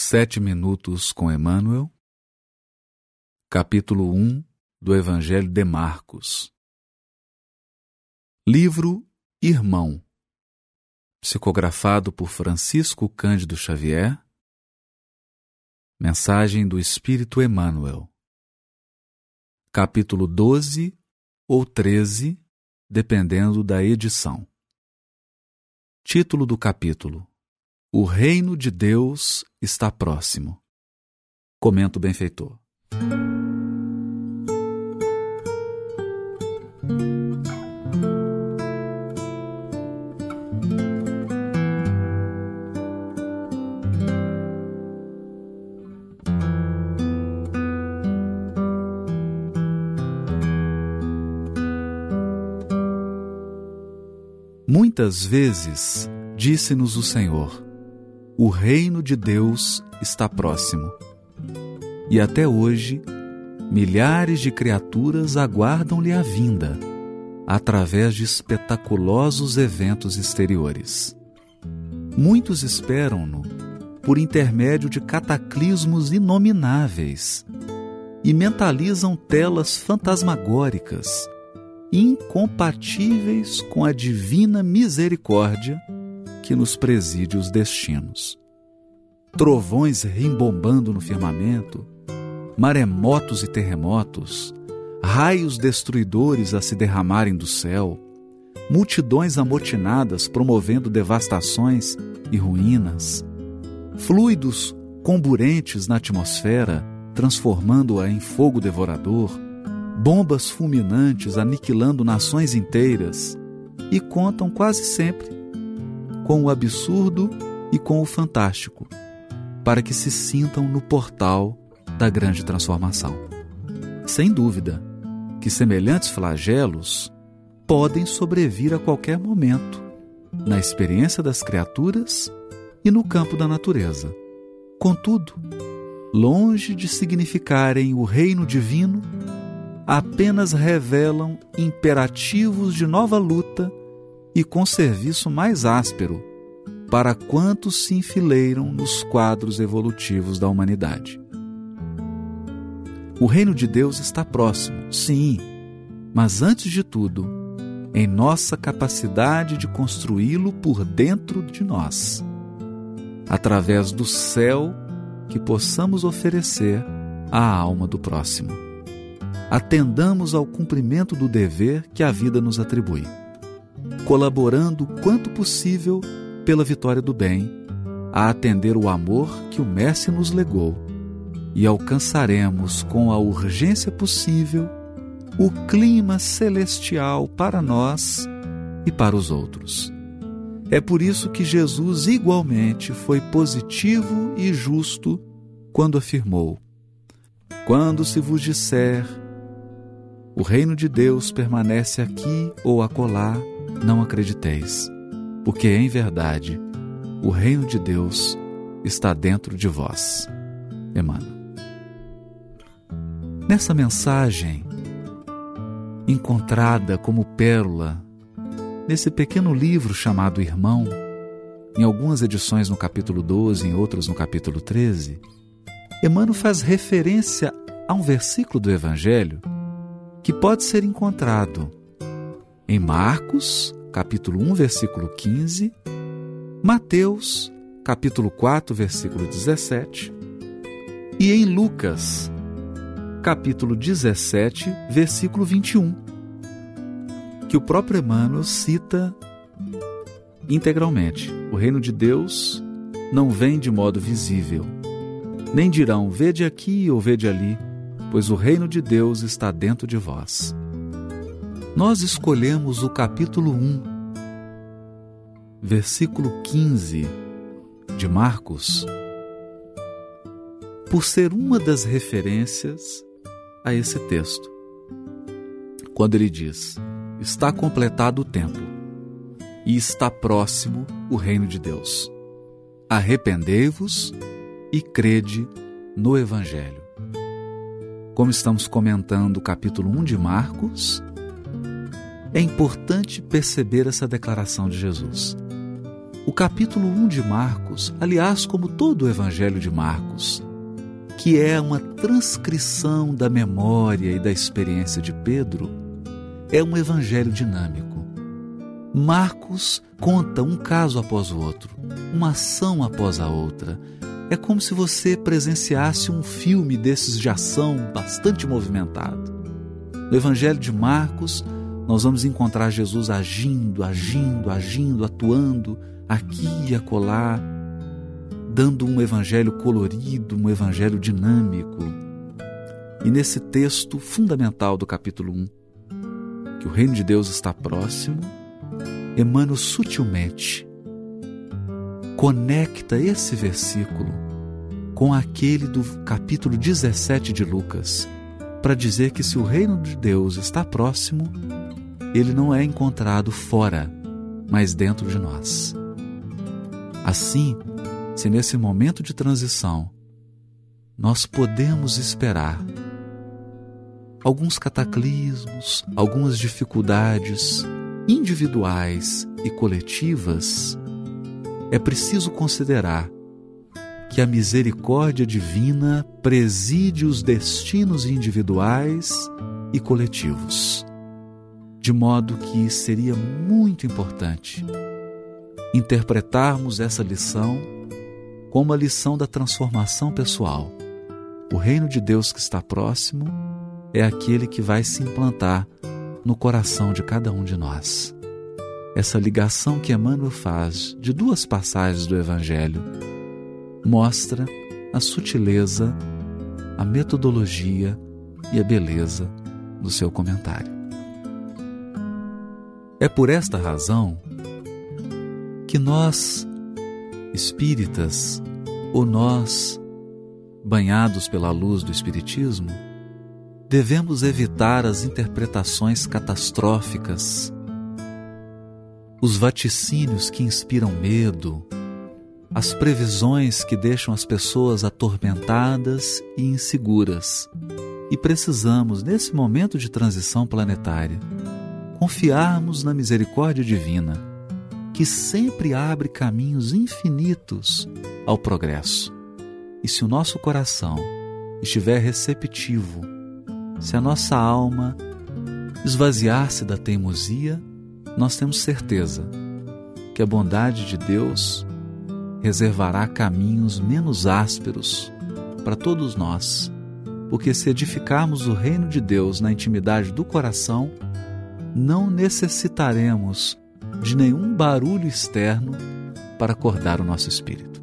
Sete Minutos com Emmanuel, capítulo 1 do Evangelho de Marcos. Livro Irmão, psicografado por Francisco Cândido Xavier. Mensagem do Espírito Emmanuel. Capítulo 12 ou 13, dependendo da edição. Título do capítulo: O Reino de Deus está próximo. Comenta o benfeitor. Muitas vezes disse-nos o Senhor: o reino de Deus está próximo. E até hoje, milhares de criaturas aguardam-lhe a vinda, através de espetaculosos eventos exteriores. Muitos esperam-no por intermédio de cataclismos inomináveis e mentalizam telas fantasmagóricas, incompatíveis com a divina misericórdia que nos preside os destinos. Trovões rimbombando no firmamento, maremotos e terremotos, raios destruidores a se derramarem do céu, multidões amotinadas promovendo devastações e ruínas, fluidos comburentes na atmosfera, transformando-a em fogo devorador, bombas fulminantes aniquilando nações inteiras, e contam quase sempre com o absurdo e com o fantástico, para que se sintam no portal da grande transformação. Sem dúvida que semelhantes flagelos podem sobrevir a qualquer momento, na experiência das criaturas e no campo da natureza. Contudo, longe de significarem o reino divino, apenas revelam imperativos de nova luta e com serviço mais áspero para quantos se enfileiram nos quadros evolutivos da humanidade. O reino de Deus está próximo, sim, mas antes de tudo, em nossa capacidade de construí-lo por dentro de nós, através do céu que possamos oferecer à alma do próximo. Atendamos ao cumprimento do dever que a vida nos atribui colaborando quanto possível pela vitória do bem, a atender o amor que o Mestre nos legou, e alcançaremos com a urgência possível o clima celestial para nós e para os outros. É por isso que Jesus igualmente foi positivo e justo quando afirmou: Quando se vos disser, o reino de Deus permanece aqui ou acolá, não acrediteis, porque em verdade o reino de Deus está dentro de vós. Emmanuel. Nessa mensagem, encontrada como pérola nesse pequeno livro chamado Irmão, em algumas edições no capítulo 12, em outras no capítulo 13, Emmanuel faz referência a um versículo do Evangelho que pode ser encontrado em Marcos, capítulo 1, versículo 15, Mateus, capítulo 4, versículo 17, e em Lucas, capítulo 17, versículo 21, que o próprio Emmanuel cita integralmente. O reino de Deus não vem de modo visível, nem dirão vede aqui ou vede ali, pois o reino de Deus está dentro de vós nós escolhemos o capítulo 1, versículo 15 de Marcos, por ser uma das referências a esse texto. Quando ele diz: Está completado o tempo e está próximo o reino de Deus. Arrependei-vos e crede no Evangelho. Como estamos comentando o capítulo 1 de Marcos, é importante perceber essa declaração de Jesus. O capítulo 1 de Marcos, aliás, como todo o Evangelho de Marcos, que é uma transcrição da memória e da experiência de Pedro, é um evangelho dinâmico. Marcos conta um caso após o outro, uma ação após a outra. É como se você presenciasse um filme desses de ação bastante movimentado. No Evangelho de Marcos, nós vamos encontrar Jesus agindo, agindo, agindo, atuando aqui e acolá, dando um evangelho colorido, um evangelho dinâmico. E nesse texto fundamental do capítulo 1, que o reino de Deus está próximo, Emmanuel sutilmente conecta esse versículo com aquele do capítulo 17 de Lucas, para dizer que se o reino de Deus está próximo, ele não é encontrado fora, mas dentro de nós. Assim, se nesse momento de transição nós podemos esperar alguns cataclismos, algumas dificuldades individuais e coletivas, é preciso considerar que a misericórdia divina preside os destinos individuais e coletivos de modo que seria muito importante interpretarmos essa lição como a lição da transformação pessoal. O reino de Deus que está próximo é aquele que vai se implantar no coração de cada um de nós. Essa ligação que Emmanuel faz de duas passagens do Evangelho mostra a sutileza, a metodologia e a beleza do seu comentário. É por esta razão que nós, espíritas, ou nós, banhados pela luz do Espiritismo, devemos evitar as interpretações catastróficas, os vaticínios que inspiram medo, as previsões que deixam as pessoas atormentadas e inseguras. E precisamos, nesse momento de transição planetária, confiarmos na misericórdia divina, que sempre abre caminhos infinitos ao progresso. E se o nosso coração estiver receptivo, se a nossa alma esvaziar-se da teimosia, nós temos certeza que a bondade de Deus reservará caminhos menos ásperos para todos nós, porque se edificarmos o reino de Deus na intimidade do coração, não necessitaremos de nenhum barulho externo para acordar o nosso espírito.